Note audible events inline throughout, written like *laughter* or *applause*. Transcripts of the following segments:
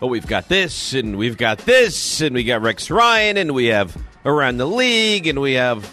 Oh, we've got this, and we've got this, and we got Rex Ryan, and we have around the league, and we have.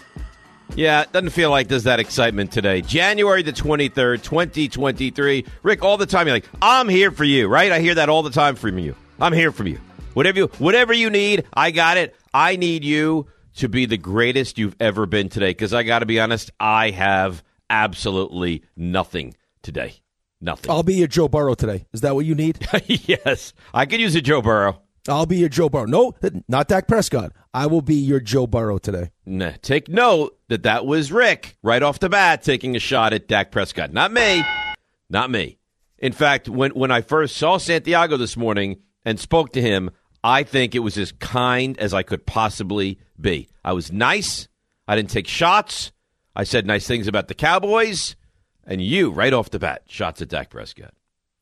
Yeah, it doesn't feel like there's that excitement today. January the 23rd, 2023. Rick, all the time, you're like, I'm here for you, right? I hear that all the time from you. I'm here for you. Whatever you, whatever you need, I got it. I need you to be the greatest you've ever been today, because I got to be honest, I have absolutely nothing today. Nothing. I'll be your Joe Burrow today. Is that what you need? *laughs* yes, I could use a Joe Burrow. I'll be your Joe Burrow. No, not Dak Prescott. I will be your Joe Burrow today. Nah, take note that that was Rick right off the bat taking a shot at Dak Prescott. Not me. Not me. In fact, when, when I first saw Santiago this morning and spoke to him, I think it was as kind as I could possibly be. I was nice. I didn't take shots. I said nice things about the Cowboys. And you, right off the bat, shots at Dak Prescott.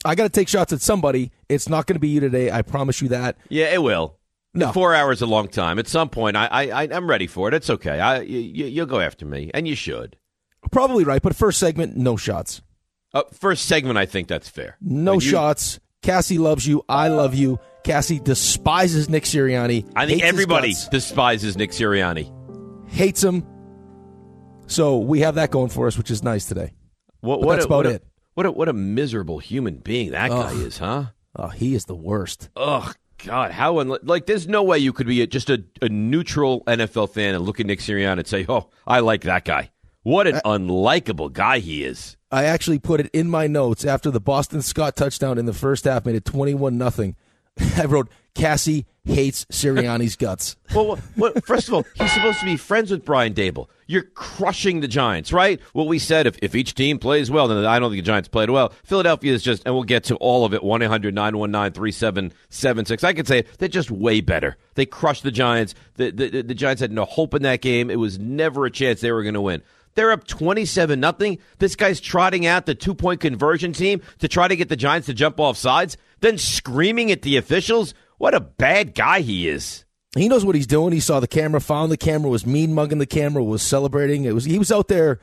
I got to take shots at somebody. It's not going to be you today. I promise you that. Yeah, it will. No. Four hours a long time. At some point, I, I, I'm ready for it. It's okay. I, you, you'll go after me, and you should. Probably right, but first segment, no shots. Uh, first segment, I think that's fair. No you- shots. Cassie loves you. I love you. Cassie despises Nick Sirianni. I think everybody despises Nick Sirianni. hates him. So we have that going for us, which is nice today. What, what that's a, what about a- it. What a, what a miserable human being that guy is, huh? Oh, he is the worst. Oh God, how unli- like there's no way you could be a, just a, a neutral NFL fan and look at Nick Sirianni and say, "Oh, I like that guy." What an unlikable guy he is. I actually put it in my notes after the Boston Scott touchdown in the first half made it 21 nothing. *laughs* I wrote Cassie hates Sirianni's guts. *laughs* Well, what, what, first of all, he's supposed to be friends with Brian Daboll. You're crushing the Giants, right? Well, we said if, if each team plays well, then I don't think the Giants played well. Philadelphia is just, and we'll get to all of it 1 800 919 3776. I could say they're just way better. They crushed the Giants. The, the, the Giants had no hope in that game. It was never a chance they were going to win. They're up 27 nothing. This guy's trotting out the two point conversion team to try to get the Giants to jump off sides, then screaming at the officials. What a bad guy he is. He knows what he's doing. He saw the camera, found the camera, was mean mugging the camera, was celebrating. It was he was out there.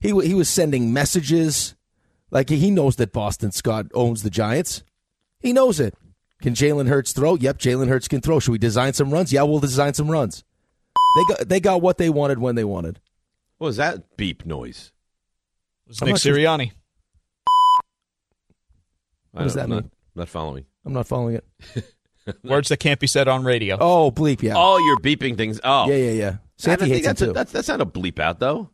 He he was sending messages. Like he knows that Boston Scott owns the Giants. He knows it. Can Jalen Hurts throw? Yep, Jalen Hurts can throw. Should we design some runs? Yeah, we'll design some runs. They got they got what they wanted when they wanted. What was that beep noise? It was I'm Nick not sure- Sirianni. What does that I'm not, mean? not following. I'm not following it. *laughs* *laughs* Words that can't be said on radio. Oh, bleep, yeah. Oh, you're beeping things. Oh, Yeah, yeah, yeah. I Santi think hates him that's, a, too. that's that's not a bleep out though.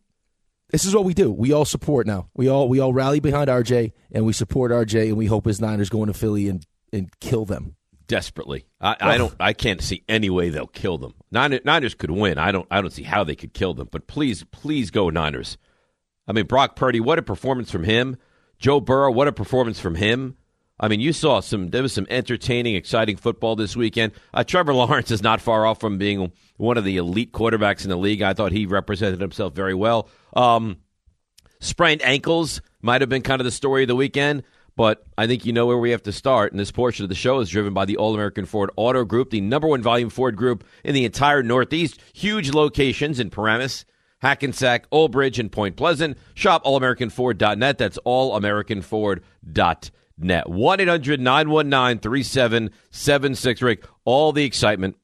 This is what we do. We all support now. We all we all rally behind RJ and we support RJ and we hope his Niners go into Philly and, and kill them. Desperately, I, I don't. I can't see any way they'll kill them. Niners, Niners could win. I don't. I don't see how they could kill them. But please, please go Niners. I mean, Brock Purdy. What a performance from him. Joe Burrow. What a performance from him. I mean, you saw some. There was some entertaining, exciting football this weekend. Uh, Trevor Lawrence is not far off from being one of the elite quarterbacks in the league. I thought he represented himself very well. Um, sprained ankles might have been kind of the story of the weekend, but I think you know where we have to start. And this portion of the show is driven by the All American Ford Auto Group, the number one volume Ford group in the entire Northeast. Huge locations in Paramus, Hackensack, Old Bridge, and Point Pleasant. Shop allamericanford.net. That's allamericanford.net. 1 800 919 3776. Rick, all the excitement,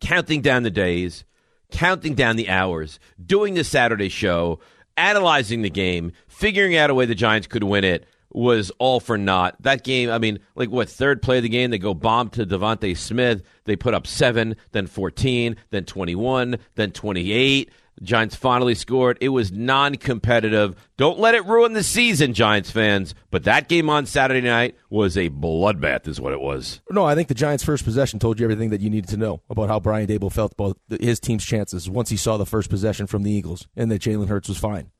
counting down the days, counting down the hours, doing the Saturday show, analyzing the game, figuring out a way the Giants could win it was all for naught. That game, I mean, like what, third play of the game, they go bomb to DeVonta Smith. They put up seven, then 14, then 21, then 28. Giants finally scored. It was non competitive. Don't let it ruin the season, Giants fans. But that game on Saturday night was a bloodbath, is what it was. No, I think the Giants' first possession told you everything that you needed to know about how Brian Daboll felt about his team's chances once he saw the first possession from the Eagles and that Jalen Hurts was fine.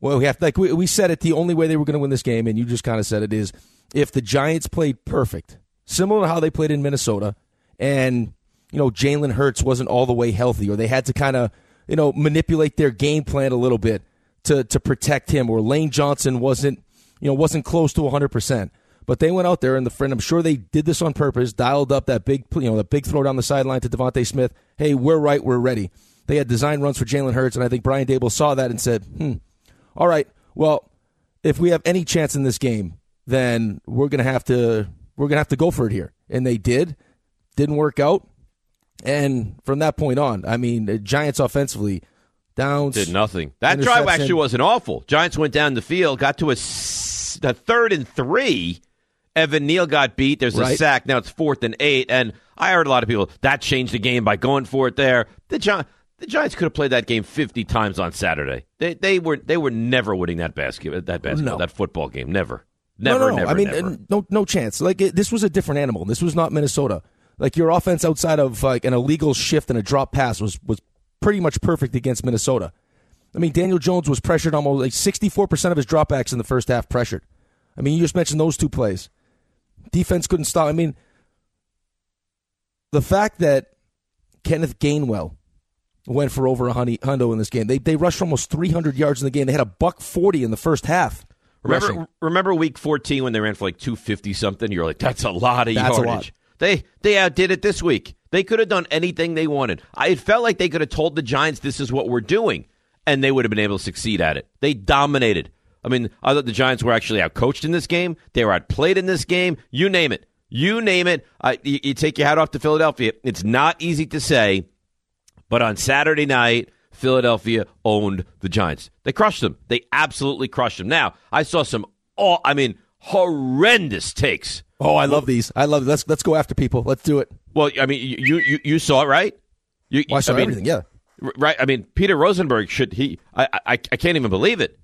Well, we have to, like we, we said it. The only way they were going to win this game, and you just kind of said it is if the Giants played perfect, similar to how they played in Minnesota, and you know Jalen Hurts wasn't all the way healthy, or they had to kind of you know manipulate their game plan a little bit to to protect him, or Lane Johnson wasn't you know wasn't close to 100 percent. But they went out there, and the friend, I'm sure they did this on purpose, dialed up that big, you know, the big throw down the sideline to DeVonta Smith. Hey, we're right, we're ready. They had design runs for Jalen Hurts, and I think Brian Daboll saw that and said, "Hmm, all right, well, if we have any chance in this game, then we're gonna have to we're gonna have to go for it here." And they did. Didn't work out. And from that point on, I mean, the Giants offensively downs did nothing. That drive actually wasn't awful. Giants went down the field, got to a, a third and three. Evan Neal got beat. There's a sack. Now it's fourth and eight. And I heard a lot of people that changed the game by going for it there. The Gi- the Giants could have played that game 50 times on Saturday. They they were they were never winning that basket that basketball No. that football game. Never. Never, no, no, no. never, I mean, never. uh, no, no chance. Like it, this was a different animal. This was not Minnesota. Like your offense outside of like an illegal shift and a drop pass was was pretty much perfect against Minnesota. I mean, Daniel Jones was pressured almost like sixty four percent of his dropbacks in the first half pressured. I mean, you just mentioned those two plays. Defense couldn't stop. I mean, the fact that Kenneth Gainwell went for over a honey, hundo in this game. They they rushed almost three hundred yards in the game. They had a buck forty in the first half. Remember, rushing. remember week 14 when they ran for like 250 something? You're like, that's a lot of That's a yardage. They they outdid it this week. They could have done anything they wanted. I it felt like they could have told the Giants this is what we're doing, and they would have been able to succeed at it. They dominated. I mean, I thought the Giants were actually outcoached in this game. They were outplayed in this game. You name it. You name it. I, you, you take your hat off to Philadelphia. It's not easy to say, but on Saturday night, Philadelphia owned the Giants. They crushed them. They absolutely crushed them. Now, I saw some, oh, I mean, horrendous takes. Oh, I love these. I love. Let's let's go after people. Let's do it. Well, I mean, you you, you saw it, right? You, Well, I saw mean, everything. Yeah. right. I mean, Peter Rosenberg should he? I, I I can't even believe it.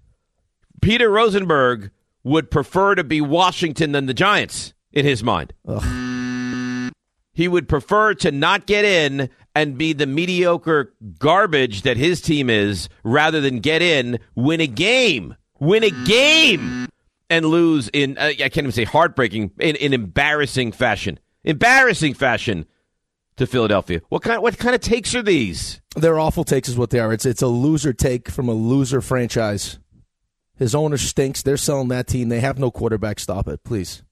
Peter Rosenberg would prefer to be Washington than the Giants in his mind. He would prefer to not get in and be the mediocre garbage that his team is rather than get in, win a game, win a game, and lose in, uh, I can't even say heartbreaking, in, in embarrassing fashion. Embarrassing fashion to Philadelphia. What kind, what kind of takes are these? They're awful takes, is what they are. It's it's a loser take from a loser franchise. His owner stinks. They're selling that team. They have no quarterback. Stop it, please.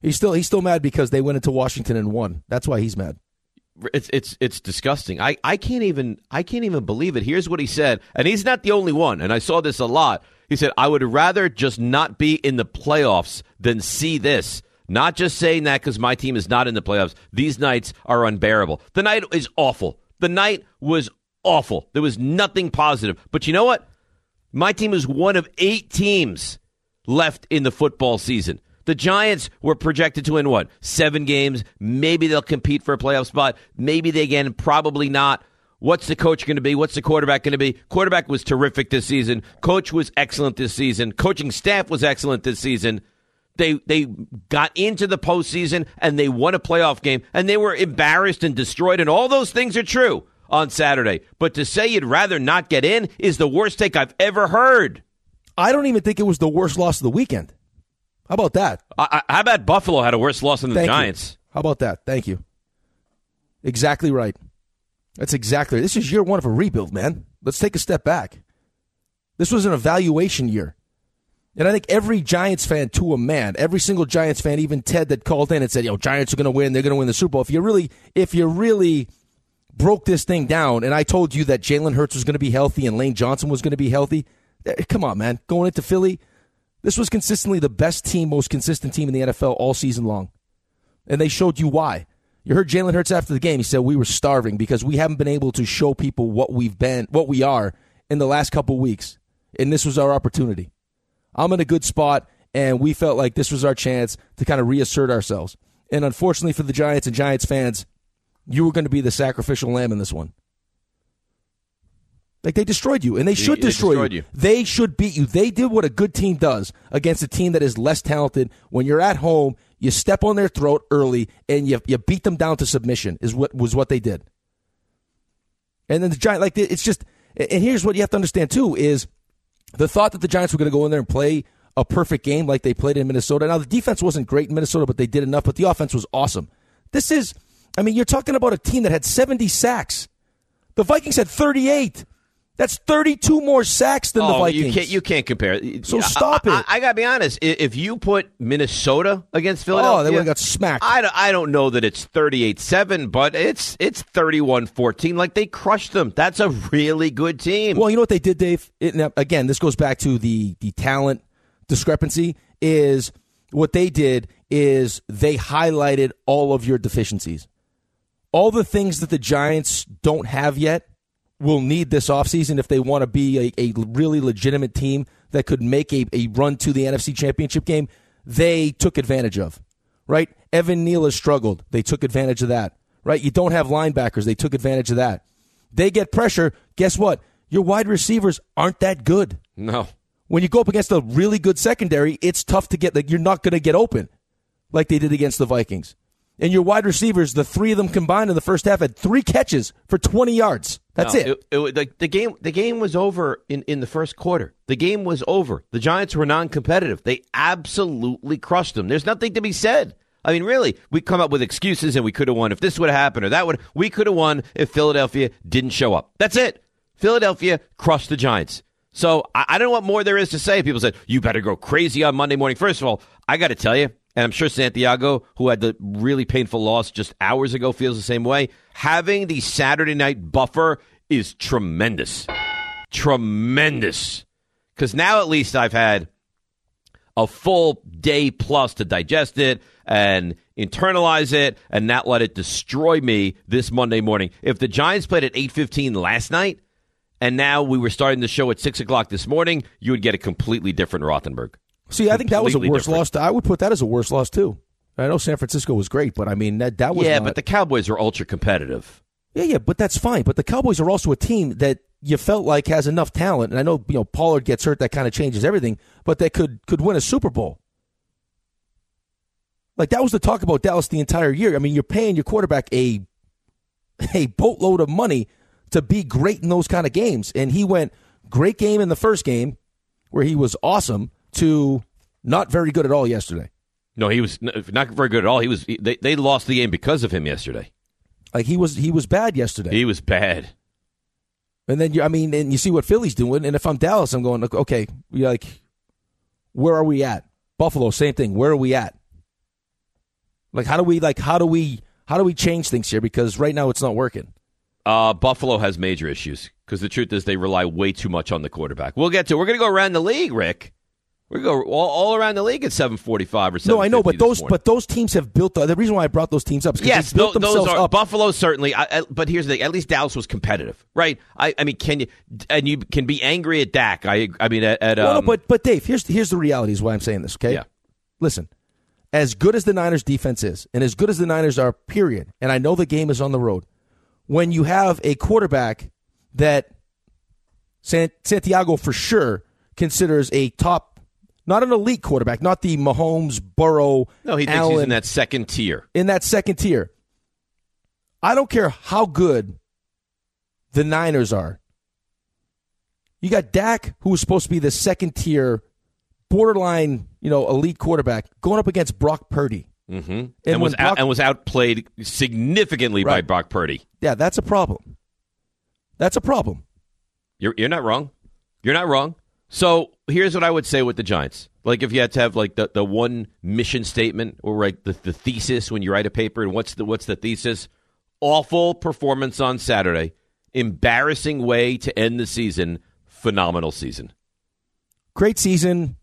He's still he's still mad because they went into Washington and won. That's why he's mad. It's it's it's disgusting. I, I can't even I can't even believe it. Here's what he said, and he's not the only one. And I saw this a lot. He said, "I would rather just not be in the playoffs than see this." Not just saying that because my team is not in the playoffs. These nights are unbearable. The night is awful. The night was awful. There was nothing positive. But you know what? My team is one of eight teams left in the football season. The Giants were projected to win what? Seven games. Maybe they'll compete for a playoff spot. Maybe they again, probably not. What's the coach going to be? What's the quarterback going to be? Quarterback was terrific this season. Coach was excellent this season. Coaching staff was excellent this season. They they got into the postseason and they won a playoff game and they were embarrassed and destroyed and all those things are true on Saturday. But to say you'd rather not get in is the worst take I've ever heard. I don't even think it was the worst loss of the weekend. How about that? I, I, how about Buffalo had a worse loss than the Thank you. Giants? How about that? Thank you. Exactly right. That's exactly. This is year one of a rebuild, man. Let's take a step back. This was an evaluation year. And I think every Giants fan to a man, every single Giants fan, even Ted that called in and said, "Yo, Giants are going to win. They're going to win the Super Bowl." If you really, if you really broke this thing down, and I told you that Jalen Hurts was going to be healthy and Lane Johnson was going to be healthy. Eh, Come on, man. Going into Philly, this was consistently the best team, most consistent team in the NFL all season long. And they showed you why. You heard Jalen Hurts after the game. He said we were starving because we haven't been able to show people what we've been, what we are in the last couple weeks, and this was our opportunity. I'm in a good spot, and we felt like this was our chance to kind of reassert ourselves. And unfortunately for the Giants and Giants fans, you were going to be the sacrificial lamb in this one. Like they destroyed you, and they should they destroy destroyed you. you. They should beat you. They did what a good team does against a team that is less talented. When you're at home, you step on their throat early and you you beat them down to submission. Is what was what they did. And then the Giant, like it's just, and here's what you have to understand too is the thought that the Giants were going to go in there and play a perfect game like they played in Minnesota. Now the defense wasn't great in Minnesota, but they did enough. But the offense was awesome. This is, I mean, you're talking about a team that had 70 sacks. The Vikings had 38. That's 32 more sacks than the Oh, Vikings. you can't you can't compare. So stop I, it. I, I gotta be honest. If you put Minnesota against Philadelphia, Oh, they would've got smacked. I don't, I don't know that it's 38-7, but it's it's 31-14. Like they crushed them. That's a really good team. Well, you know what they did, Dave? It, now, again, this goes back to the the talent discrepancy. Is what they did is they highlighted all of your deficiencies, all the things that the Giants don't have yet. Will need this offseason if they want to be a, a really legitimate team that could make a, a run to the NFC Championship game. They took advantage of, right? Evan Neal has struggled. They took advantage of that, right? You don't have linebackers. They took advantage of that. They get pressure. Guess what? Your wide receivers aren't that good. no. When you go up against a really good secondary, it's tough to get like you're not going to get open like they did against the Vikings. And your wide receivers, the three of them combined in the first half had three catches for 20 yards. That's No, it. it, the, the game the game was over in, in the first quarter. The game was over. The Giants were non-competitive. They absolutely crushed them. There's nothing to be said. I mean, really, we come up with excuses and we could have won if this would have happened or that would. We could have won if Philadelphia didn't show up. That's it. Philadelphia crushed the Giants. So I, I don't know what more there is to say. People said you better go crazy on Monday morning. First of all, I got to tell you, and I'm sure Santiago, who had the really painful loss just hours ago, feels the same way. Having the Saturday night buffer is tremendous. Tremendous. Because now at least I've had a full day plus to digest it and internalize it and not let it destroy me this Monday morning. If the Giants played at 8.15 last night and now we were starting the show at 6 o'clock this morning, you would get a completely different Rothenberg. See, I think that was a worse different. loss. I would put that as a worse loss too. I know San Francisco was great, but I mean that that was yeah, not- but the Cowboys are ultra competitive. Yeah, yeah, but that's fine. But the Cowboys are also a team that you felt like has enough talent, and I know you know Pollard gets hurt, that kind of changes everything, but that could could win a Super Bowl. Like that was the talk about Dallas the entire year. I mean, you're paying your quarterback a a boatload of money to be great in those kind of games, and he went great game in the first game where he was awesome to not very good at all yesterday. No, he was not very good at all. He was they, they lost the game because of him yesterday. Like he was he was bad yesterday. He was bad. And then you, I mean, and you see what Philly's doing. And if I'm Dallas, I'm going, okay, like, where are we at? Buffalo, same thing. Where are we at? Like, how do we like? How do we? How do we change things here? Because right now it's not working. Uh, Buffalo has major issues because the truth is they rely way too much on the quarterback. We'll get to. We're going to go around the league, Rick. To go all, all around the league at seven forty-five or seven. No, I know, but those but those teams have built. The, the reason why I brought those teams up is because yes, built tho- those themselves are up. Buffalo certainly. I, I, but here's the thing: at least Dallas was competitive, right? I, I mean, can you and you can be angry at Dak? I, I mean, at, at Well, no, um, but but Dave, here's here's the reality. Is why I'm saying this. Okay. Yeah. Listen, as good as the Niners defense is, and as good as the Niners are, period. And I know the game is on the road. When you have a quarterback that San, Santiago for sure considers a top, not an elite quarterback, not the Mahomes, Burrow, no, he thinks Allen, he's in that second tier. in that second tier. I don't care how good the Niners are. You got Dak, who was supposed to be the second tier, borderline, you know, elite quarterback, going up against Brock Purdy. Mm-hmm. And And, was Brock- out, and was outplayed significantly by Brock Purdy. Yeah, that's a problem. That's a problem. You're you're not wrong. You're not wrong. So here's what I would say with the Giants. Like if you had to have like the, the one mission statement or like the, the thesis when you write a paper and what's the what's the thesis? Awful performance on Saturday. Embarrassing way to end the season. Phenomenal season. Great season.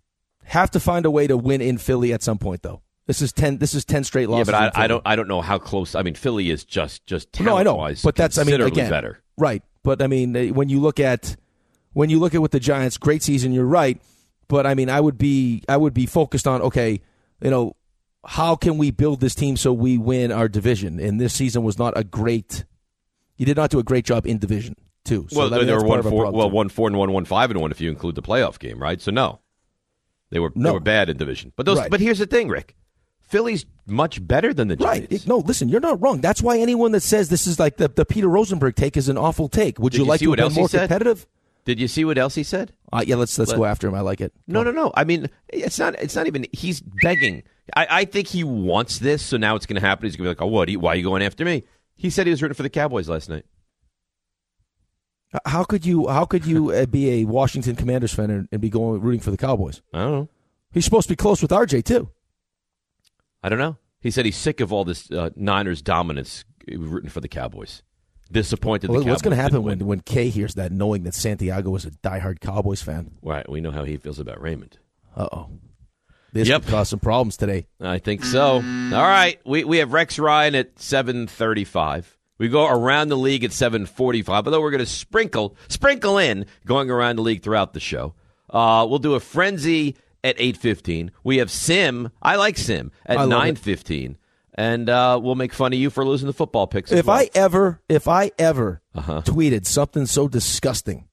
Have to find a way to win in Philly at some point, though. This is ten. This is ten straight losses. yeah, but I, I don't. I don't know how close. I mean, Philly is just just No, I know, but that's I mean again better. right. But I mean when you look at when you look at what the Giants great season, you're right. But I mean I would be I would be focused on okay, you know, how can we build this team so we win our division? And this season was not a great. You did not do a great job in division too. So well, they were one four. Well, too. one four and one one five and one if you include the playoff game, right? So no, they were they were bad in division. But those. Right. But here's the thing, Rick. Philly's much better than the Right. Giants. It- no, listen, you're not wrong. That's why anyone that says this is like the, the Peter Rosenberg take is an awful take. Would you, you like to what have else been he more said? competitive? Did you see what else he said? Uh, yeah, let's let's Let- go after him. I like it. No, no, no. I mean, it's not. It's not even. He's begging. I, I think he wants this, so now it's going to happen. He's going to be like, "Oh, what? Why are you going after me?" He said he was rooting for the Cowboys last night. How could you how could you uh, be a Washington Commanders fan and, and be going rooting for the Cowboys? I don't know. He's supposed to be close with RJ too. I don't know. He said he's sick of all this uh, Niners dominance, uh, rooting for the Cowboys disappointed. Well, what's going to happen when, when Kay hears that, knowing that Santiago is a diehard Cowboys fan? Right. We know how he feels about Raymond. Uh oh. This yep. could cause some problems today. I think so. All right. We, we have Rex Ryan at 735. We go around the league at 745, although we're going to sprinkle sprinkle in going around the league throughout the show. Uh, we'll do a frenzy at 815. We have Sim. I like Sim at 915 and uh, we'll make fun of you for losing the football picks. If well. I ever if I ever Uh-huh. tweeted something so disgusting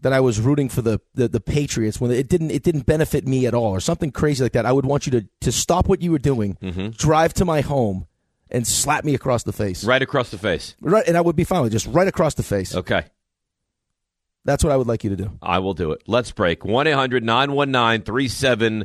that I was rooting for the, the, the Patriots when it didn't it didn't benefit me at all or something crazy like that, I would want you to to stop what you were doing, Mm-hmm. drive to my home, and slap me across the face. right across the face. Right, and I would be fine with it, just right across the face. Okay. That's what I would like you to do. I will do it. Let's break. 1 800 919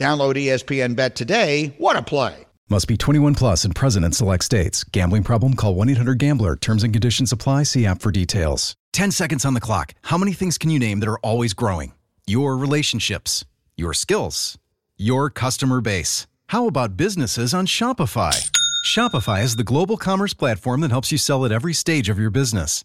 Download ESPN Bet today. What a play! Must be 21 plus and present in select states. Gambling problem? Call 1 800 Gambler. Terms and conditions apply. See app for details. 10 seconds on the clock. How many things can you name that are always growing? Your relationships, your skills, your customer base. How about businesses on Shopify? Shopify is the global commerce platform that helps you sell at every stage of your business.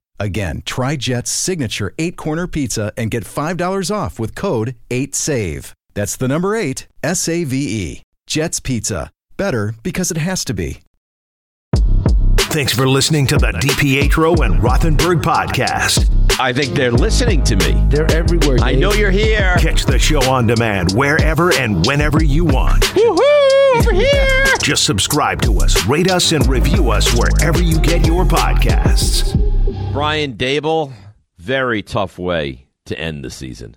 Again, try Jet's signature eight corner pizza and get $5 off with code 8SAVE. That's the number eight, S A V E. Jet's Pizza. Better because it has to be. Thanks for listening to the DiPietro and Rothenberg podcast. I think they're listening to me. They're everywhere. I know you're here. Catch the show on demand wherever and whenever you want. Woohoo! Over here. Just subscribe to us, rate us, and review us wherever you get your podcasts. Brian Daboll, very tough way to end the season.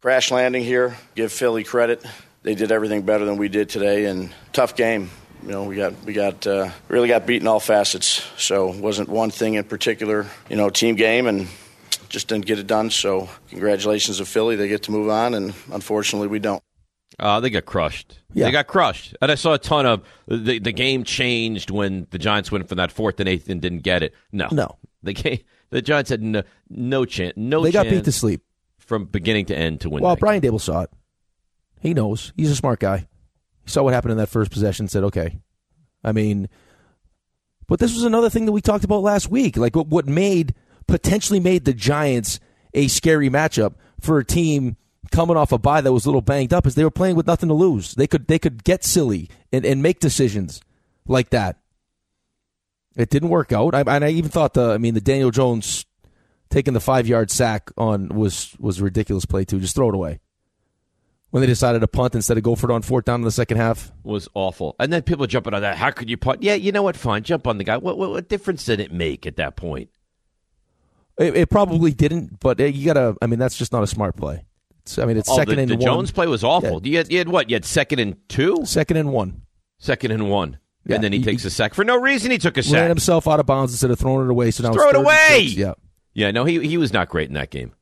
crash landing here. Give Philly credit; they did everything better than we did today, and tough game. You know, we got we got uh, really got beaten all facets. So wasn't one thing in particular. You know, team game and just didn't get it done. So congratulations to Philly; they get to move on, and unfortunately, we don't. Uh, they got crushed. Yeah. They got crushed. And I saw a ton of the the game changed when the Giants went for that fourth and eighth and didn't get it. No, No. The game, the Giants had no, no chance. No, They got beat to sleep. from beginning to end to win. Well, Brian Daboll saw it. He knows. He's a smart guy. He saw what happened in that first possession. Said, okay. I mean, but this was another thing that we talked about last week. Like what what made potentially made the Giants a scary matchup for a team coming off a bye that was a little banged up is they were playing with nothing to lose. They could they could get silly and, and make decisions like that. It didn't work out. I, and I even thought the I mean the Daniel Jones taking the five yard sack on was was a ridiculous play too. Just throw it away. When they decided to punt instead of go for it on fourth down in the second half. was awful. And then people jumping on that. How could you punt? Yeah, you know what? Fine, jump on the guy. What what, what difference did it make at that point? It, it probably didn't, but uh, you gotta. I mean, that's just not a smart play. It's, I mean, it's Oh, second the, and the one. Jones play was awful. You, had, you had what? You had second and two, Second and one. second and one, Yeah, and then he, he- takes a sack for no reason. He took a sack. Ran himself out of bounds instead of throwing it away. So now Throw it away! Yeah. Yeah, no, he he was not great in that game.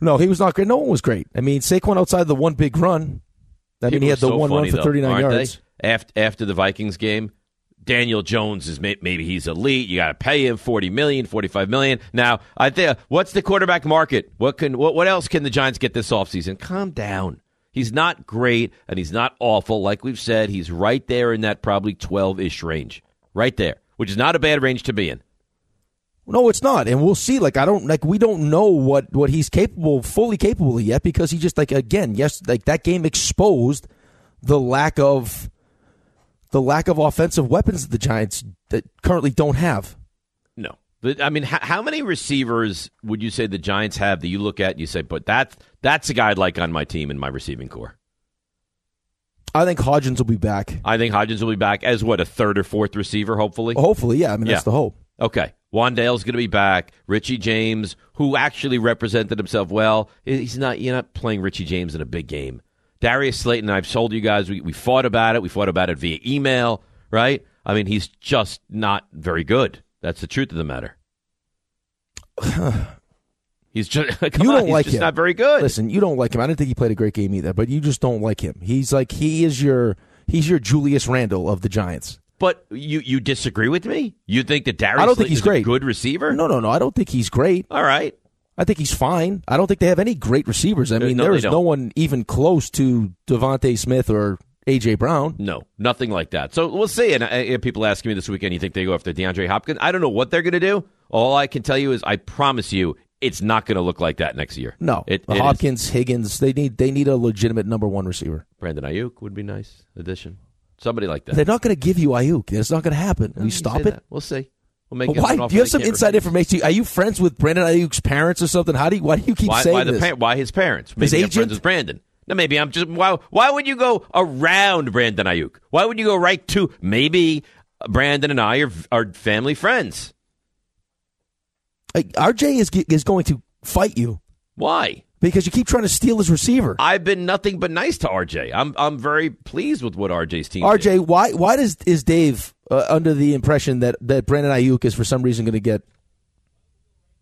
No, he was not great. No one was great. I mean, Saquon outside the one big run. I mean, he had the so one run for 39 aren't they? yards. After after the Vikings game, Daniel Jones is maybe he's elite. You got to pay him 40 million, 45 million. Now, I think what's the quarterback market? What can what what else can the Giants get this offseason? Calm down. He's not great and he's not awful like we've said. He's right there in that probably 12ish range. Right there, which is not a bad range to be in. No, it's not, and we'll see. Like I don't like we don't know what what he's capable, fully capable of yet, because he just like again, yes, like that game exposed the lack of the lack of offensive weapons that the Giants that currently don't have. The- I mean, h- how many receivers would you say the Giants have that you look at and you say, but that's, that's a guy I'd like on my team in my receiving corps? I think Hodgins will be back. I think Hodgins will be back as what, a third or fourth receiver, hopefully? Hopefully, yeah. I mean, Yeah. that's the hope. Okay. Wan'Dale's going to be back. Richie James, who actually represented himself well, he's not. You're not playing Richie James in a big game. Darius Slayton, I've told you guys, we, we fought about it. We fought about it via email, right? I mean, he's just not very good. That's the truth of the matter. *sighs* he's just *laughs* you don't he's like just him. not very good. Listen, you don't like him. I didn't think he played a great game either, but you just don't like him. He's like he is your he's your Julius Randle of the Giants. But you you disagree with me? You think that Darius I don't think he's is a great. good receiver? No, no, no. I don't think he's great. All right. I think he's fine. I don't think they have any great receivers. I uh, mean, no, there is no one even close to DeVonta Smith or AJ Brown. No, nothing like that. So we'll see. And uh, people asking me this weekend, you think they go after DeAndre Hopkins? I don't know what they're going to do. All I can tell you is, I promise you, it's not going to look like that next year. No, it, it is. Hopkins, Higgins, they need they need a legitimate number one receiver. Brandon Aiyuk would be nice addition. Somebody like that. They're not going to give you Aiyuk. It's not going to happen. Will you You stop it? that. We'll see. We'll make Why? Do you have some inside refuse. information? Are you friends with Brandon Aiyuk's parents or something? How do you, why do you keep Why, saying why the this? par- why his parents? His Maybe friends agent? with Brandon. No, maybe I'm just. Why? Why would you go around Brandon Aiyuk? Why would you go right to maybe Brandon and I are are family friends? Like, RJ is is going to fight you Why? because you keep trying to steal his receiver. I've been nothing but nice to RJ. I'm I'm very pleased with what RJ's team. did. RJ, why why does is Dave uh, under the impression that that Brandon Aiyuk is for some reason going to get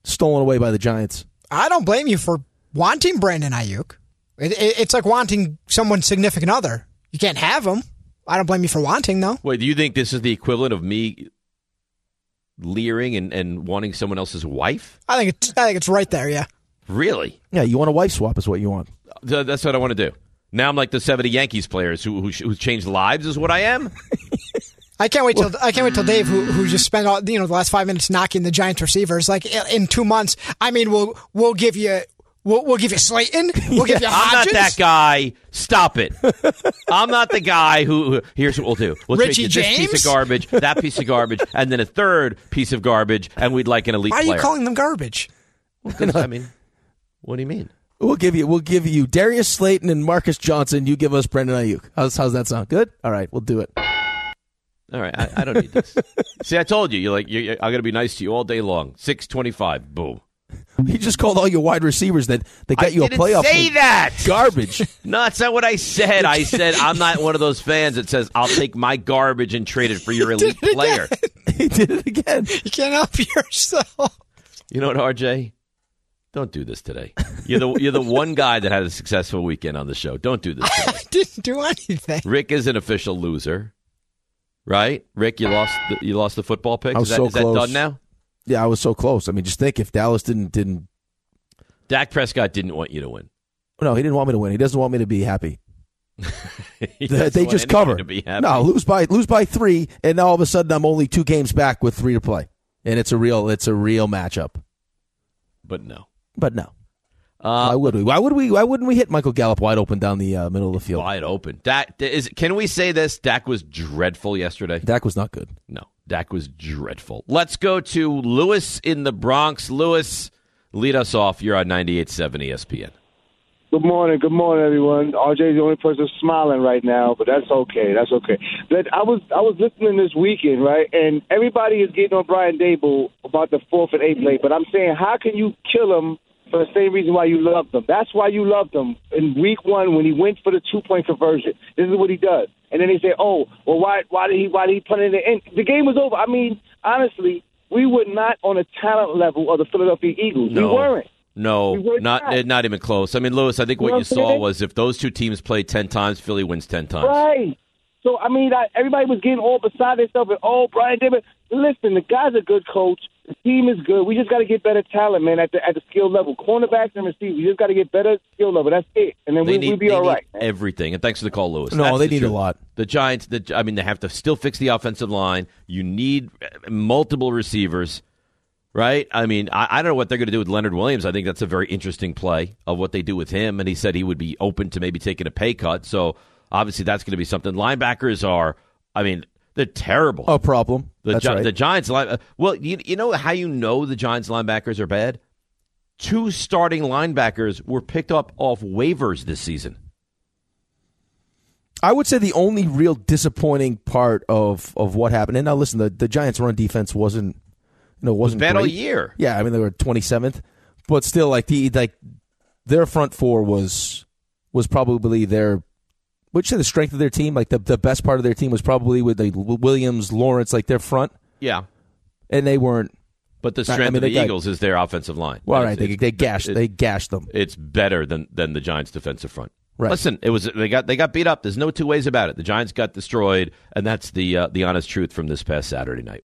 stolen away by the Giants? I don't blame you for wanting Brandon Aiyuk. It, it, it's like wanting someone's significant other. You can't have them. I don't blame you for wanting though. Wait, do you think this is the equivalent of me leering and, and wanting someone else's wife? I think it's I think it's right there. Yeah. Really? Yeah, you want a wife swap is what you want. Th- That's what I want to do. Now I'm like the 70 Yankees players who who, who changed lives is what I am. *laughs* I can't wait till I can't wait till Dave, who who *laughs* just spent all you know the last five minutes knocking the Giants receivers. Like in two months, I mean, we'll we'll give you we'll, we'll give you Slayton, we'll give *laughs* you Hodges. I'm not that guy. Stop it. *laughs* I'm not the guy who, who- here's what we'll do. We'll Richie take you this piece of garbage, that piece of garbage, *laughs* and then a third piece of garbage, and we'd like an elite Why are you player. calling them garbage? 'Cause, I mean, what do you mean? We'll give you we'll give you Darius Slayton and Marcus Johnson. You give us Brandon Aiyuk. How's how's that sound? Good. All right, we'll do it. All right, I, I don't need this. See, I told you. You're like, you're, I'm going to be nice to you all day long. Six twenty-five. Boom. *laughs* He just called all your wide receivers that they got I you a didn't playoff. say that. *laughs* Garbage. No, that's not what I said. I said *laughs* I'm not one of those fans that says I'll take my garbage and trade it for your elite player. he did it again. You can't help yourself. You know what, RJ? Don't do this today. You're the you're the one guy that had a successful weekend on the show. Don't do this. Today. I didn't do anything. Rick is an official loser, right? Rick, you lost the, you lost the football pick. I Is was that, so is that done now? Yeah, I was so close. I mean, just think if Dallas didn't didn't. Dak Prescott didn't want you to win. No, he didn't want me to win. He doesn't want me to be happy. *laughs* He They, just cover. To be happy. No, lose by lose by three, and now all of a sudden I'm only two games back with three to play, and it's a real it's a real matchup. but no. But no, Uh, why would we? Why would we? Why wouldn't we hit Michael Gallup wide open down the uh, middle of the field? wide open. Dak is. Can we say this? Dak was dreadful yesterday. Dak was not good. No, Dak was dreadful. Let's go to Lewis in the Bronx. Lewis, lead us off. You're on 98.7 ESPN. Good morning, good morning, everyone. RJ's the only person smiling right now, but that's okay. That's okay. But I was I was listening this weekend, right, and everybody is getting on Brian Daboll about the fourth and eighth play. But I'm saying, how can you kill him for the same reason why you loved him? That's why you loved him in week one when he went for the two point conversion. This is what he does, and then they say, oh, well, why why did he why did he put it in? And the game was over. I mean, honestly, we were not on a talent level of the Philadelphia Eagles. No. We weren't. No, We were not not. Eh, not even close. I mean, Lewis, I think You what you saw was if those two teams play 10 times, Philly wins 10 times. Right. So I mean, I, everybody was getting all beside themselves and oh, Brian David. Listen, the guy's a good coach. The team is good. We just got to get better talent, man, at the at the skill level. Cornerbacks and receivers. We just got to get better skill level. That's it, and then They we, need, we'll be they all need right. man. everything. And thanks for the call, Lewis. No, That's they the need a lot. The Giants, the, I mean, they have to still fix the offensive line. You need uh, multiple receivers, right? I mean, I, I don't know what they're going to do with Leonard Williams. I think that's a very interesting play of what they do with him. And he said he would be open to maybe taking a pay cut. So obviously that's going to be something. Linebackers are, I mean, they're terrible. A problem. The, That's Gi- right. the Giants line. uh, Well, you, you know how you know the Giants linebackers are bad? Two starting linebackers were picked up off waivers this season. I would say the only real disappointing part of, of what happened. And now listen, the, the Giants' run defense wasn't you know wasn't bad all great. year. Yeah, I mean they were twenty seventh, but still like the like their front four was was probably their would you say the strength of their team. Like the the best part of their team was probably with the Williams, Lawrence, like their front, Yeah. and they weren't. But the I strength mean, of the got- Eagles is their offensive line. Well, all It's- right, they they gashed it- they gashed them. It's better than than the Giants' defensive front. Right. Listen, it was they got they got beat up. There's no two ways about it. The Giants got destroyed, and that's the uh, the honest truth from this past Saturday night.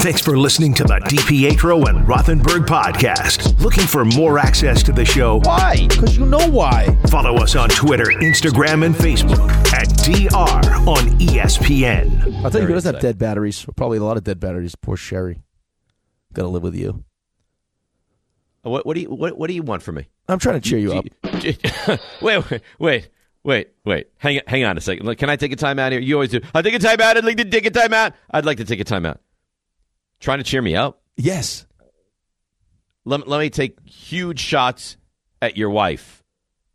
Thanks for listening to the DiPietro and Rothenberg podcast. Looking for more access to the show? Why? Because you know why. Follow us on Twitter, Instagram, and Facebook at DR on ESPN. I'll tell you who doesn't have dead batteries. Probably a lot of dead batteries. Poor Sherry. Got to live with you. Uh, what, what do you what, what do you want from me? I'm trying to cheer you up. *laughs* wait, wait, wait, wait, wait. Hang hang on a second. Look, Can I take a time out here? You always do. I take a time out. I'd like to take a time out. I'd like to take a time out. Trying to cheer me up. Yes. Let, let me take huge shots at your wife,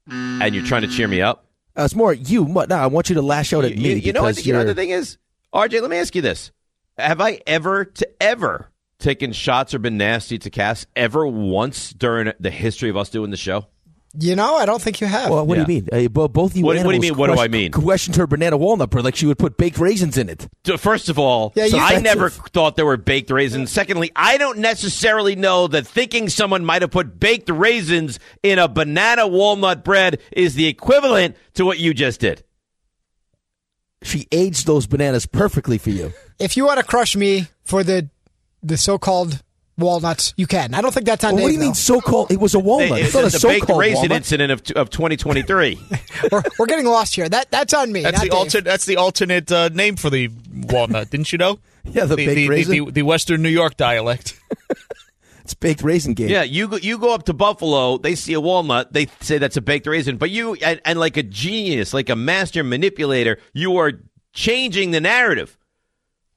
and you're trying to cheer me up. Uh, it's more you. What? No, I want you to lash out at You, me. you- you know what? You know the thing is, RJ. Let me ask you this: Have I ever to ever taken shots or been nasty to Cass ever once during the history of us doing the show? You know, I don't think you have. Well, what Yeah. do you mean? Uh, both of you What- what do you mean, what do I question- mean? Questioned her banana walnut bread like she would put baked raisins in it. First of all, Yeah, you- I never thought there were baked raisins. Secondly, I don't necessarily know that thinking someone might have put baked raisins in a banana walnut bread is the equivalent to what you just did. She aged those bananas perfectly for you. If you want to crush me for the the so-called walnuts, you can. I don't think that's on Well, what do Dave, you mean so-called? It was a walnut. It- It's not a the baked so-called raisin walnut. incident of, of 2023. *laughs* we're, we're getting lost here. That that's on me. That's the Dave. alternate. That's the alternate uh, name for the walnut. Didn't you know? *laughs* Yeah, the baked the, raisin. The, the Western New York dialect. *laughs* It's baked raisin game. Yeah, you go, you go up to Buffalo, they see a walnut, they say that's a baked raisin, but you and, and like a genius, like a master manipulator, you are changing the narrative.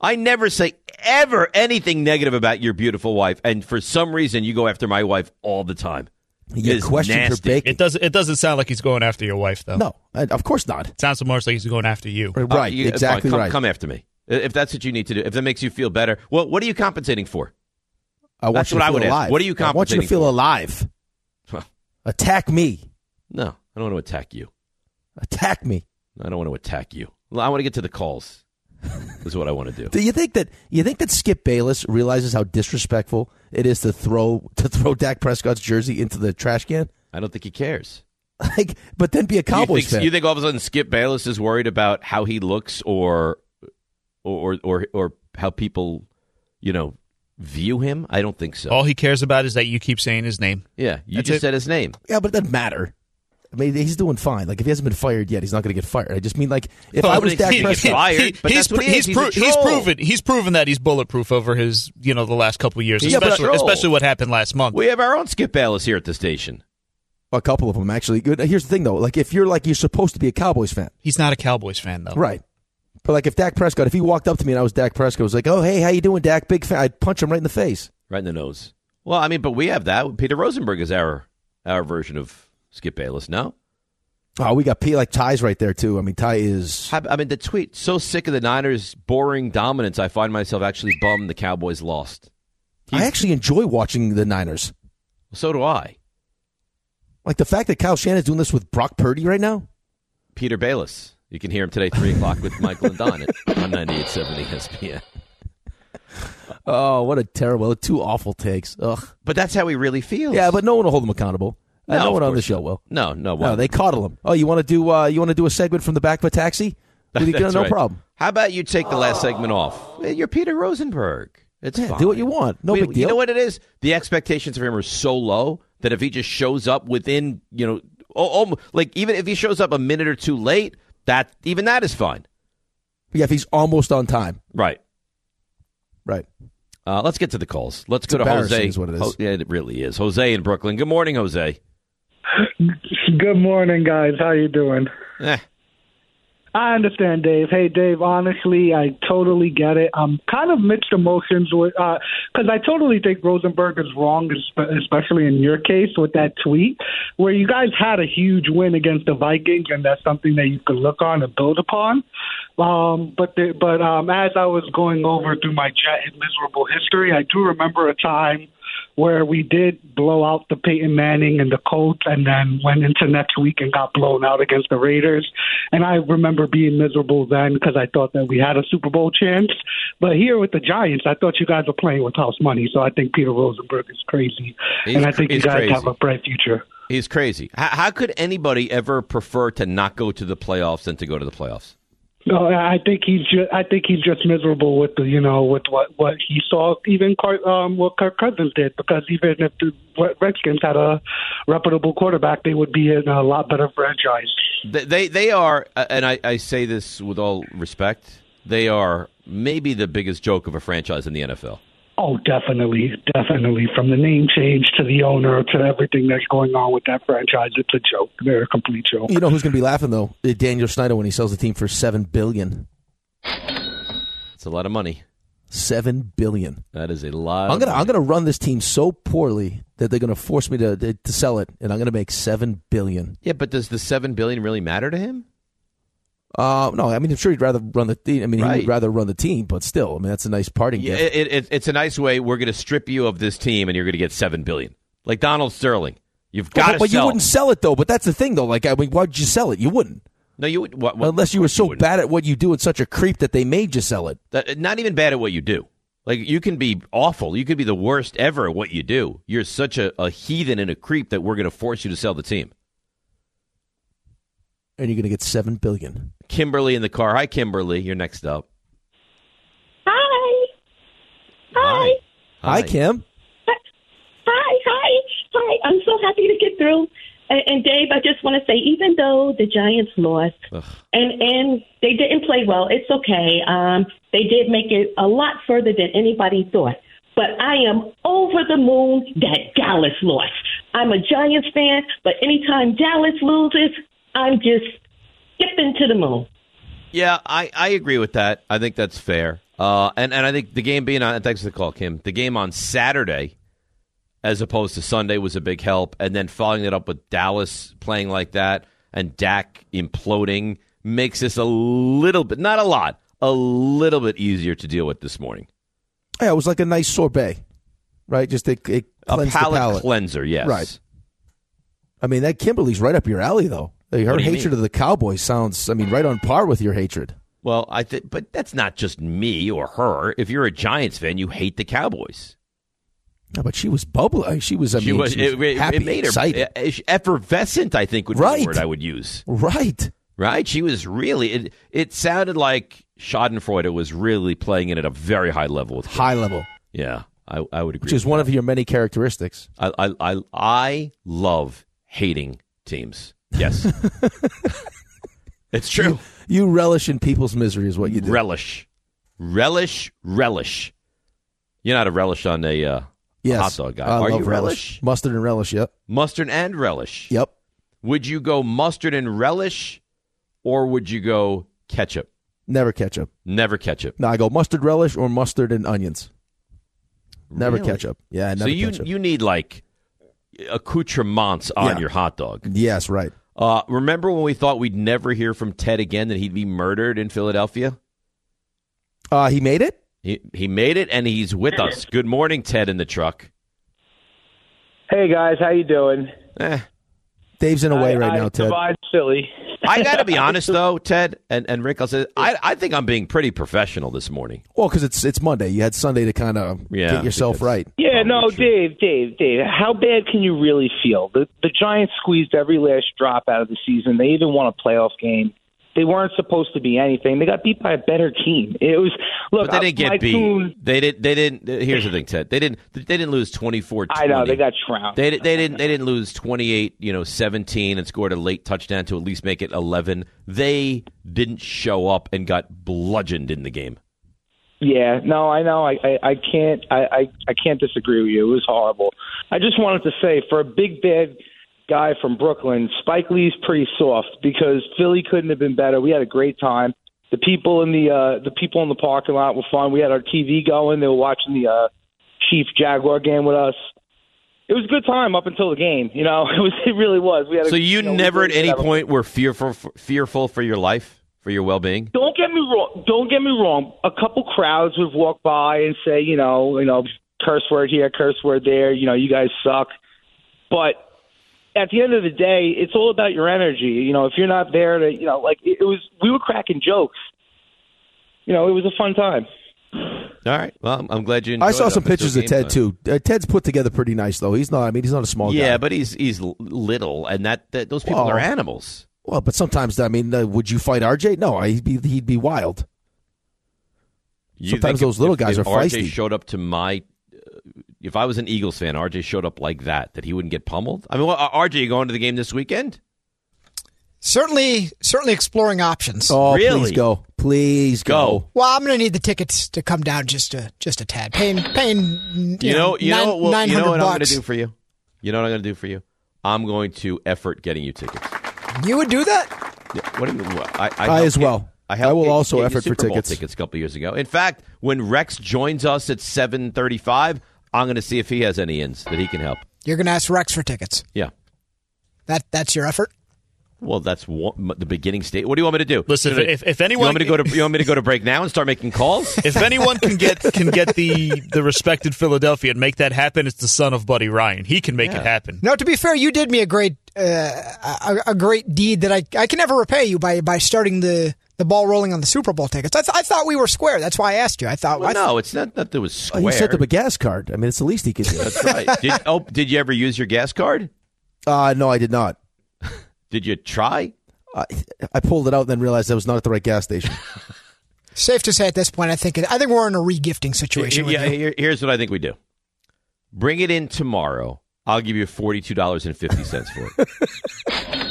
I never say ever anything negative about your beautiful wife, and for some reason you go after my wife all the time. You It's questioned her baking. It doesn't. It doesn't sound like he's going after your wife, though. No, uh, of course not. It sounds more like he's going after you. Uh, Right, you- exactly come, right. Come after me if that's what you need to do. If that makes you feel better, well, what are you compensating for? I want That's you what to I feel would ask. alive. What are you compensating? For? I want you to feel for? alive. Well, Attack me. no, I don't want to attack you. Attack me. I don't want to attack you. Well, I want to get to the calls. Is what I want to do. Do you think that you think that Skip Bayless realizes how disrespectful it is to throw to throw Dak Prescott's jersey into the trash can? I don't think he cares. *laughs* Like, but then be a Cowboys you think, fan. You think all of a sudden Skip Bayless is worried about how he looks or or or or how people, you know, view him? I don't think so. All he cares about is that you keep saying his name. yeah, you That's just it. said his name. yeah, but it doesn't matter. I mean, he's doing fine. Like, if he hasn't been fired yet, he's not going to get fired. I just mean, like, if Well, I was if Dak Prescott, fired, but he's that's what he he's, He's pro- he's troll. proven he's proven that he's bulletproof over his you know the last couple of years, He's especially especially what happened last month. We have our own Skip Bayless here at the station. a couple of them actually. Good. Here's the thing, though. Like, if you're like you're supposed to be a Cowboys fan, He's not a Cowboys fan though. right? But like, if Dak Prescott, if he walked up to me and I was Dak Prescott, was like, "Oh, hey, how you doing, Dak? Big fan," I'd punch him right in the face. Right in the nose. Well, I mean, but we have that. Peter Rosenberg is our our version of Skip Bayless. No, Oh, we got P like Ty's right there too. I mean, Ty is I mean, the tweet so sick of the Niners' boring dominance. I find myself actually bummed the Cowboys lost. I actually enjoy watching the Niners. So do I. Like the fact that Kyle Shanahan's doing this with Brock Purdy right now. Peter Bayless. You can hear him today, three o'clock with Michael and Don at on ninety eight seventy ESPN. Oh, what a terrible, two awful takes. Ugh. But that's how he really feels. Yeah, but no one will hold him accountable. No, no one on the show will. No, no, one. No, they coddle him. Oh, you want to do? Uh, you want to do a segment from the back of a taxi? *laughs* That's no right. problem. How about you take the last segment off? You're Peter Rosenberg. It's Yeah, fine. do what you want. No We- big deal. You know what it is? The expectations of him are so low that if he just shows up within, you know, oh, oh, like even if he shows up a minute or two late, that even that is fine. Yeah, if he's almost on time. Right. Right. Uh, let's get to the calls. Let's It's go to Jose. is what it is. Ho- yeah, it really is. Jose in Brooklyn. Good morning, Jose. Good morning, guys. How you doing? Eh. I understand, Dave. Hey, Dave. Honestly, I totally get it. I'm kind of mixed emotions with because I totally think Rosenberg is wrong, especially in your case with that tweet where you guys had a huge win against the Vikings, and that's something that you could look on and build upon. Um, but the, but um, as I was going over through my jet and miserable history, I do remember a time where we did blow out the Peyton Manning and the Colts, and then went into next week and got blown out against the Raiders. And I remember being miserable then because I thought that we had a Super Bowl chance. But here with the Giants, I thought you guys were playing with house money. So I think Peter Rosenberg is crazy, He's and I think you he's guys crazy. have a bright future. He's crazy. How, how could anybody ever prefer to not go to the playoffs than to go to the playoffs? No, I think he's just. I think he's just miserable with the, you know, with what what he saw. Even Car- um, what Kirk Cousins did, because even if the Redskins had a reputable quarterback, they would be in a lot better franchise. They they, are, uh, and I, I say this with all respect. They are maybe the biggest joke of a franchise in the NFL. Oh, definitely, definitely. From the name change to the owner to everything that's going on with that franchise, it's a joke. They're a complete joke. You know who's going to be laughing though? Uh, Daniel Snyder when he sells the team for seven billion. It's a lot of money. Seven billion. That is a lot. I'm gonna money. I'm gonna run this team so poorly that they're gonna force me to to, to sell it, and I'm gonna make seven billion. Yeah, but does the seven billion really matter to him? Uh, no, I mean I'm sure he'd rather run the team. I mean he'd rather run the team, but still, I mean that's a nice parting Yeah, gift. it, it, it's a nice way. We're going to strip you of this team, and you're going to get seven billion, like Donald Sterling. You've got to But, but you wouldn't sell it though. But that's the thing though. Like I mean, why'd you sell it? You wouldn't. No, you would. What, what, Unless you were so bad at what you do and such a creep that they made you sell it. That, not even bad at what you do. Like you can be awful. You could be the worst ever at what you do. You're such a, a heathen and a creep that we're going to force you to sell the team. And you're going to get seven billion. Kimberly in the car. Hi, Kimberly. You're next up. Hi. Hi. Hi, Kim. Hi. Hi. Hi. I'm so happy to get through. And, and Dave, I just want to say, even though the Giants lost and and they didn't play well, it's okay. Um, they did make it a lot further than anybody thought. But I am over the moon that Dallas lost. I'm a Giants fan, but anytime Dallas loses, I'm just skipping to the moon. Yeah, I, I agree with that. I think that's fair. Uh, and, and I think the game being on, thanks for the call, Kim. The game on Saturday, as opposed to Sunday, was a big help. And then following it up with Dallas playing like that and Dak imploding makes this a little bit, not a lot, a little bit easier to deal with this morning. Yeah, it was like a nice sorbet, right? Just it, it A cleansed the palate, palate. cleanser, yes. Right. I mean, that Kimberly's right up your alley, though. Her What do you hatred of the Cowboys sounds, I mean, right on par with your hatred. Well, I think, but that's not just me or her. If you're a Giants fan, you hate the Cowboys. No, but she was bubbling. She was, I she mean, was, she was it, happy, it made excited. her uh, effervescent. I think would be Right. the word I would use. Right. Right. She was really. It, it sounded like Schadenfreude was really playing it at a very high level. With High level. Yeah, I, I would agree. Which is one that. of your many characteristics. I, I I I love hating teams. Yes, *laughs* it's true. You relish in people's misery, is what you do. Relish, relish, relish. You're not a relish on a uh, Yes. hot dog guy. I Are love you relish? Mustard and relish, yep. Mustard and relish. Yep. Would you go mustard and relish, or would you go ketchup? Never ketchup. Never ketchup. No, I go mustard relish or mustard and onions. Never Really? ketchup. Yeah, never so you ketchup. you need like accoutrements on Yeah. your hot dog. Yes, right. Uh, remember when we thought we'd never hear from Ted again? That he'd be murdered in Philadelphia. Uh, he made it. He he made it, and he's with us. Good morning, Ted, in the truck. Hey guys, how you doing? Eh. Dave's in a way I- right I now, Ted. survived Philly. I got to be honest *laughs* though, Ted and, and Rick. I'll say I I think I'm being pretty professional this morning. Well, because it's it's Monday. You had Sunday to kind of Yeah, get yourself right. Yeah, no, Dave, Dave, Dave. How bad can you really feel? The the Giants squeezed every last drop out of the season. They even won a playoff game. They weren't supposed to be anything. They got beat by a better team. It was look. But they didn't get beat. Coon- They didn't. They didn't. Here's the thing, Ted. They didn't. They didn't lose 24 I know they got trounced. They, they didn't. They didn't lose 28. You know, 17 and scored a late touchdown to at least make it 11. They didn't show up and got bludgeoned in the game. Yeah, no, I know. I, I, I can't. I, I, I can't disagree with you. It was horrible. I just wanted to say, for a big bad guy from Brooklyn, Spike Lee's pretty soft because Philly couldn't have been better. We had a great time. The people in the uh, the people in the parking lot were fun. We had our TV going. They were watching the uh, Chief Jaguar game with us. It was a good time up until the game. You know, *laughs* it was. It really was. We had. A, So you know, never at any point were fearful fearful for your life, for your well being. don't get me wrong. Don't get me wrong. A couple crowds would walk by and say, you know, you know, curse word here, curse word there. You know, you guys suck. But at the end of the day, it's all about your energy. You know, if you're not there to, you know, like it, it was, we were cracking jokes. You know, it was a fun time. All right. Well, I'm- I'm glad you. Enjoyed I saw it some pictures of Ted time. too. Uh, Ted's put together pretty nice though. He's not. I mean, he's not a small guy. Yeah, but he's he's little, and that, that those people Well, are animals. Well, but sometimes I mean, uh, would you fight RJ? No, he'd be he'd be wild. You Sometimes think those little if- guys if are RJ feisty. showed up to my, uh, if I was an Eagles fan, RJ showed up like that, that he wouldn't get pummeled. I mean, well, RJ, you going to the game this weekend? Certainly, certainly exploring options. Oh, Really? please go, please go. Well, I'm going to need the tickets to come down just a just a tad. Paying paying you, You know, you nine, know, well, you know hundred what I'm going bucks. to do for you. You know what I'm going to do for you. I'm going to effort getting you tickets. You would do that? Yeah, what do you? What? I, I, I helped as get- well. I, I helped will get- also get you effort for Super Bowl tickets. tickets a couple years ago. In fact, when Rex joins us at 7:35, I'm going to see if he has any ins that he can help. You're going to ask Rex for tickets. Yeah. That that's your effort. Well, that's one, the beginning state. What do you want me to do? Listen, Should I- if- if you anyone- want me to go to *laughs* you want me to go to break now and start making calls? If anyone can get can get the the respected Philadelphia and make that happen, it's the son of Buddy Ryan. He can make it happen. No, to be fair, you did me a great uh, a, a great deed that I I can never repay you by by starting the the ball rolling on the Super Bowl tickets. I, th- I thought we were square. That's why I asked you. I thought Well, I th- no, it's not that there was Oh, square. he sent him a gas card. I mean, it's the least he could do. That's right. Did, *laughs* oh, did you ever use your gas card? Uh, no, I did not. *laughs* Did you try? I, I pulled it out and then realized I was not at the right gas station. *laughs* safe to say at this point, I think I think we're in a regifting situation. Here- with yeah, here- here's what I think we do. Bring it in tomorrow. I'll give you forty two dollars and fifty cents for it.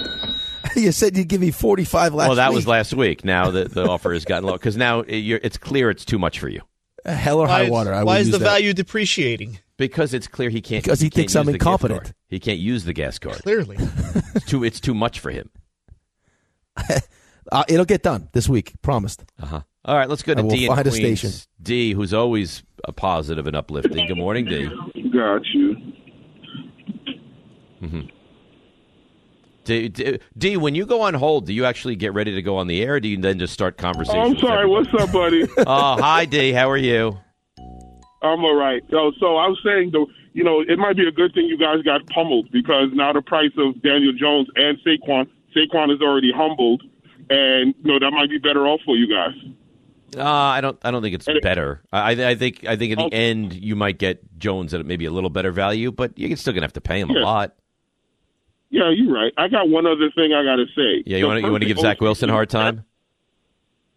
*laughs* you said you'd give me forty five last. Week. Well, that week. was last week. Now the, the *laughs* offer has gotten low because now it- you're, it's clear it's too much for you. Hell or high water. I why is the that. value depreciating? Because it's clear he can't. Because he can't thinks I'm incompetent. He can't use the gas card. Clearly. It's too. It's too much for him. *laughs* Uh, it'll get done this week. Promised. Uh huh. All right, let's go I to will D in find a Queens. station. D, who's always a positive and uplifting. Good morning, D. Got you. hmm D, when you go on hold, do you actually get ready to go on the air, or do you then just start conversation? Oh, I'm sorry. What's up, buddy? *laughs* oh, hi, D. How are you? I'm all right. So, so I was saying, though, you know, it might be a good thing you guys got pummeled because now the price of Daniel Jones and Saquon, Saquon is already humbled, and you know that might be better off for you guys. Uh, I don't. I don't think it's better. I, I think. I think in the end, you might get Jones at maybe a little better value, but you're still gonna have to pay him a lot. Yeah, you're right. I got one other thing I got to say. Yeah, you want to you want to give Zach Wilson a hard time?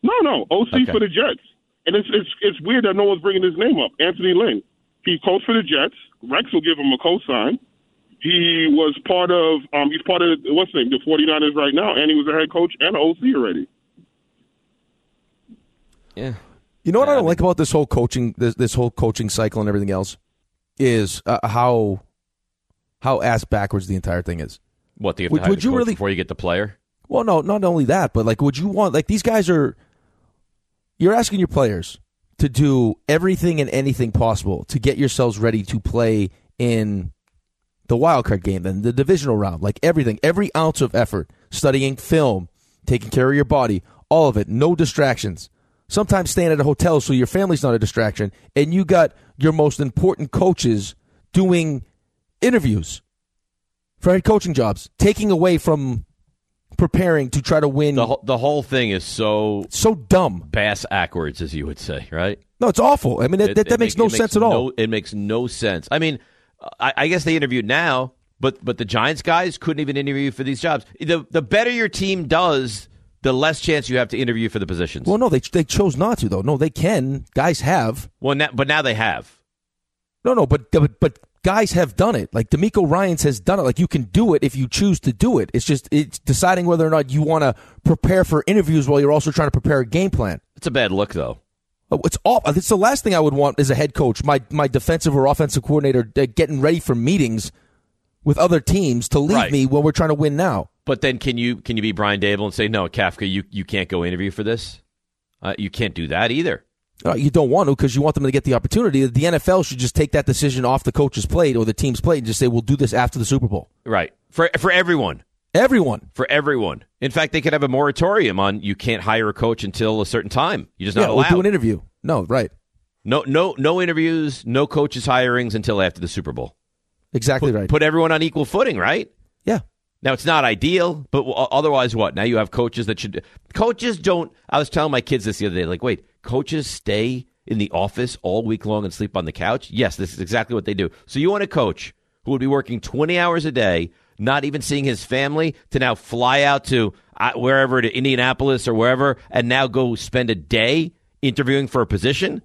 No, no, OC Okay. for the Jets, and it's it's it's weird that no one's bringing his name up. Anthony Lynn, he coached for the Jets. Rex will give him a co-sign. He was part of um he's part of what's the name the 49ers right now, and he was a head coach and an OC already. Yeah. You know what I don't like about this whole coaching, this, this whole coaching cycle and everything else, is uh, how how ass backwards the entire thing is. What do you Would- would the you really- before you get the player? Well, no, not only that, but like, would you want like these guys are? You're asking your players to do everything and anything possible to get yourselves ready to play in the wild card game, then the divisional round, like everything, every ounce of effort, studying film, taking care of your body, all of it, no distractions. Sometimes staying at a hotel so your family's not a distraction, and you got your most important coaches doing interviews for head coaching jobs, taking away from preparing to try to win. The whole, the whole thing is so so dumb, bass backwards, as you would say, right? No, it's awful. I mean, that, It- that, it that makes no it sense at all. it makes no sense. I mean, I, I guess they interviewed now, but but the Giants guys couldn't even interview for these jobs. The the better your team does, the less chance you have to interview for the positions. Well, no, they they chose not to though. No, they can. Guys have. Well, now, but now they have. No, no, but but but guys have done it. Like DeMeco Ryans has done it. Like you can do it if you choose to do it. It's just it's deciding whether or not you want to prepare for interviews while you're also trying to prepare a game plan. It's a bad look, though. Oh, It's all. It's the last thing I would want as a head coach. My my defensive or offensive coordinator uh, getting ready for meetings with other teams to leave Right. me when we're trying to win now. But then can you can you be Brian Daboll and say no, Kafka, you you can't go interview for this? Uh, you can't do that either. Uh, you don't want to because you want them to get the opportunity. The NFL should just take that decision off the coach's plate or the team's plate and just say, "We'll do this after the Super Bowl." Right. For for everyone. Everyone. For everyone. In fact, they could have a moratorium on you can't hire a coach until a certain time. You're just not yeah, allowed. we'll do an interview. No, right. No no no interviews, no coaches hirings until after the Super Bowl. Exactly put, right. Put everyone on equal footing, right? Yeah. Now it's not ideal, but otherwise, what? Now you have coaches that should. Coaches don't. I was telling my kids this the other day. Like, wait, coaches stay in the office all week long and sleep on the couch? Yes, this is exactly what they do. So you want a coach who would be working twenty hours a day, not even seeing his family, to now fly out to uh, wherever to Indianapolis or wherever, and now go spend a day interviewing for a position?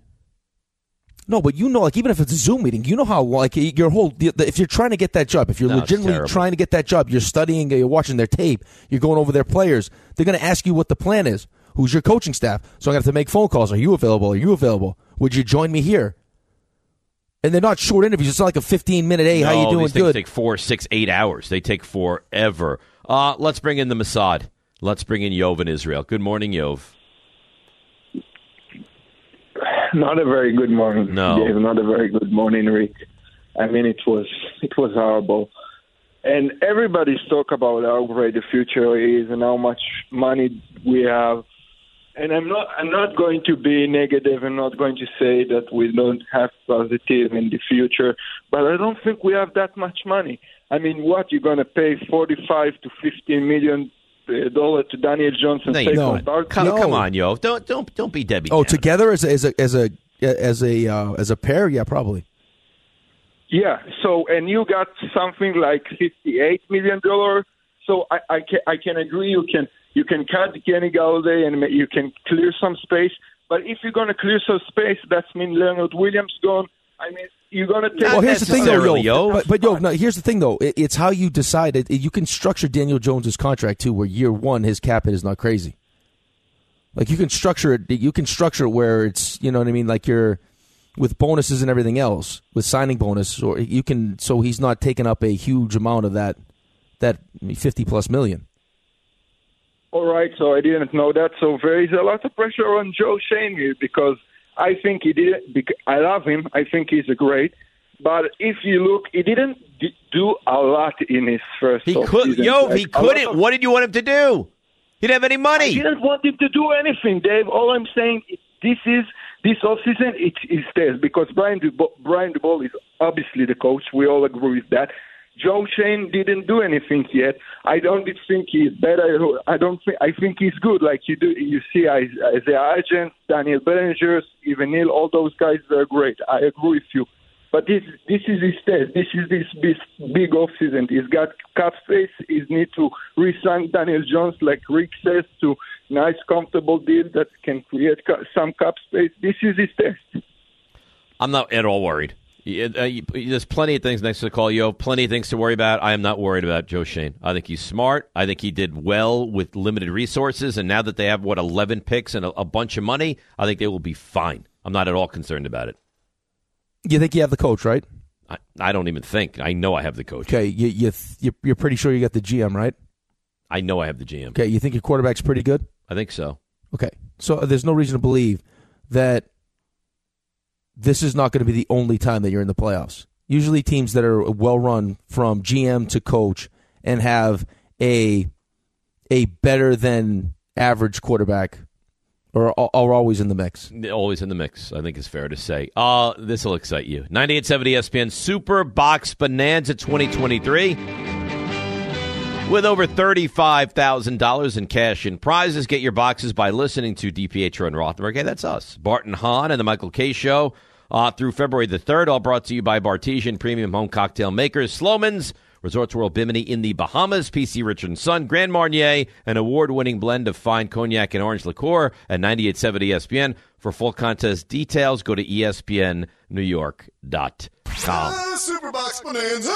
No, but you know, like even if it's a Zoom meeting, you know how like your whole if you're trying to get that job, if you're No, legitimately trying to get that job, you're studying, you're watching their tape, you're going over their players. They're going to ask you what the plan is. Who's your coaching staff? So I got to make phone calls. Are you available? Are you available? Would you join me here? And they're not short interviews. It's not like a 15 minute. Hey, how No, you doing? These things Good. take four, six, eight hours. They take forever. Uh, let's bring in the Mossad. Let's bring in Yoav in Israel. Good morning, Yoav. *sighs* Not a very good morning. No. Dave, not a very good morning, Rick. I mean, it was it was horrible. and everybody's talk about how great the future is and how much money we have. And I'm not I'm not going to be negative and not going to say that we don't have positive in the future, but I don't think we have that much money. I mean, what you're going to pay 45 to 15 million dollar to Daniel Johnson? No, you Saquon don't. Come, come on, yo. Don't don't don't be Debbie. Oh, Downer. together as a, as a as a as a uh, as a pair, yeah, probably. Yeah. So, and you got something like fifty-eight million dollar. So I, I can I can agree. You can you can cut Kenny Golladay and ma- you can clear some space. But if you're going to clear some space, that's mean Leonard Williams gone. I mean, you're going to take. well, here's the thing, though, yo. But, but yo, no, here's the thing, though. It, it's how you decide it. You can structure Daniel Jones's contract too, where year one his cap hit is not crazy. Like you can structure it. You can structure it where it's you know what I mean. Like you're with bonuses and everything else, with signing bonus, or you can. So he's not taking up a huge amount of that that fifty plus million. All right, so I didn't know that. So there is a lot of pressure on Joe Schoen here because I think he did. bec- I love him. I think he's a great. But if you look, he didn't do a lot in his first. He could, season. yo, Like, he couldn't. of- What did you want him to do? He didn't have any money. I didn't want him to do anything, Dave. All I'm saying this is this offseason it is test because Brian DeBo- Brian Daboll is obviously the coach. We all agree with that. Joe Schoen didn't do anything yet. I don't think he's better. I don't think. I think he's good. Like you do, you see Isaiah Hodgins, Daniel Bellinger, Evan Neal, all those guys are great. I agree with you. But this this is his test. This is this big, big off season. He's got cap space. He need to re-sign Daniel Jones, like Rick says, to nice, comfortable deal that can create some cap space. This is his test. I'm not at all worried. Uh, There's plenty of things next to the call. You have plenty of things to worry about. I am not worried about Joe Schoen. I think he's smart. I think he did well with limited resources. And now that they have, what, 11 picks and a, a bunch of money, I think they will be fine. I'm not at all concerned about it. You think you have the coach, right? I, I don't even think. I know I have the coach. Okay, you you you're, you're pretty sure you got the GM, right? I know I have the GM. Okay, you think your quarterback's pretty good? I think so. Okay, so there's no reason to believe that this is not going to be the only time that you're in the playoffs. Usually, teams that are well run from GM to coach and have a a better than average quarterback are, always in the mix. Always in the mix, I think is fair to say. Uh, this will excite you. 9870 ESPN Super Box Bonanza 2023. With over $35,000 in cash and prizes, get your boxes by listening to DiPietro and Rothenberg. Hey, that's us. Bart and Hahn and the Michael Kay Show uh, through February the 3rd, all brought to you by Bartesian Premium Home Cocktail Makers, Sloman's, Resorts World Bimini in the Bahamas, PC Richard and Son, Grand Marnier, an award-winning blend of fine cognac and orange liqueur at 9870 ESPN. For full contest details, go to espnnewyork.com. Superbox Bonanza.